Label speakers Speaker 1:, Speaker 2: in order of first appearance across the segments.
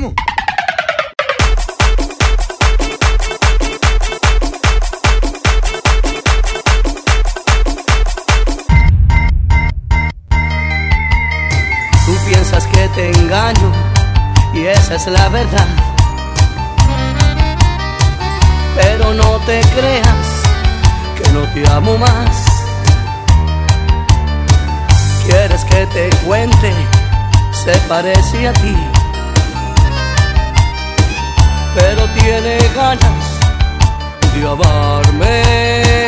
Speaker 1: Tú piensas que te engaño y esa es la verdad. Pero no te creas que no te amo más. Quieres que te cuente, se parece a ti. tiene ganas de amarme.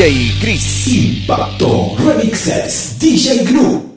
Speaker 2: Impacto E Remixes DJ Gru.